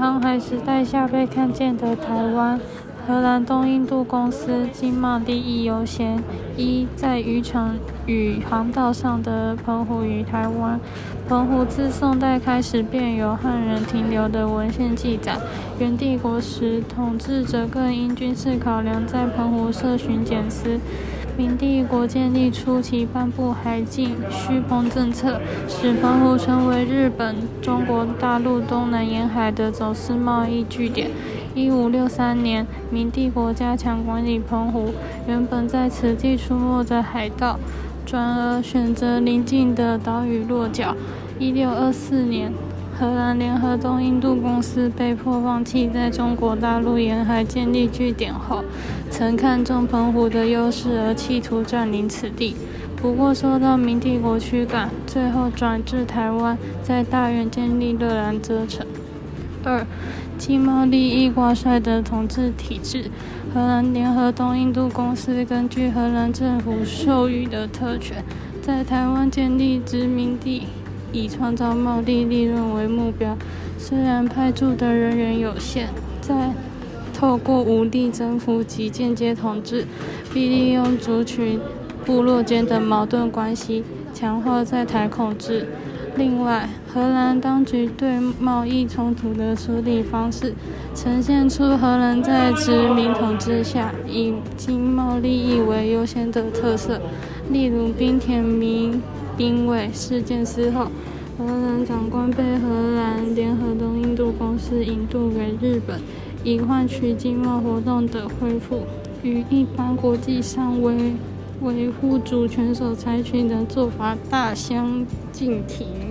航海时代下被看见的台湾。荷兰东印度公司经贸第一优先：一，在渔场与航道上的澎湖与台湾。澎湖自宋代开始便有汉人停留的文献记载。元帝国时，统治者更因军事考量，在澎湖设巡检司。明帝国建立初期，颁布海禁续澎政策，使澎湖成为日本、中国大陆东南沿海的走私贸易据点。一五六三年，明帝国加强管理澎湖，原本在此地出没的海盗，转而选择邻近的岛屿落脚。一六二四年，荷兰联合东印度公司被迫放弃在中国大陆沿海建立据点后，曾看中澎湖的优势而企图占领此地，不过受到明帝国驱赶，最后转至台湾，在大员建立乐兰遮城。二经贸利益挂帅的统治体制，荷兰联合东印度公司根据荷兰政府授予的特权，在台湾建立殖民地，以创造贸易利润为目标。虽然派驻的人员有限，在透过武力征服及间接统治，并利用族群、部落间的矛盾关系，强化在台控制。另外，荷兰当局对贸易冲突的处理方式，呈现出荷兰在殖民统治下以经贸利益为优先的特色。例如，冰田民兵卫事件之后，荷兰长官被荷兰联合东印度公司引渡给日本，以换取经贸活动的恢复，与一般国际上为维护主权所采取的做法大相径庭。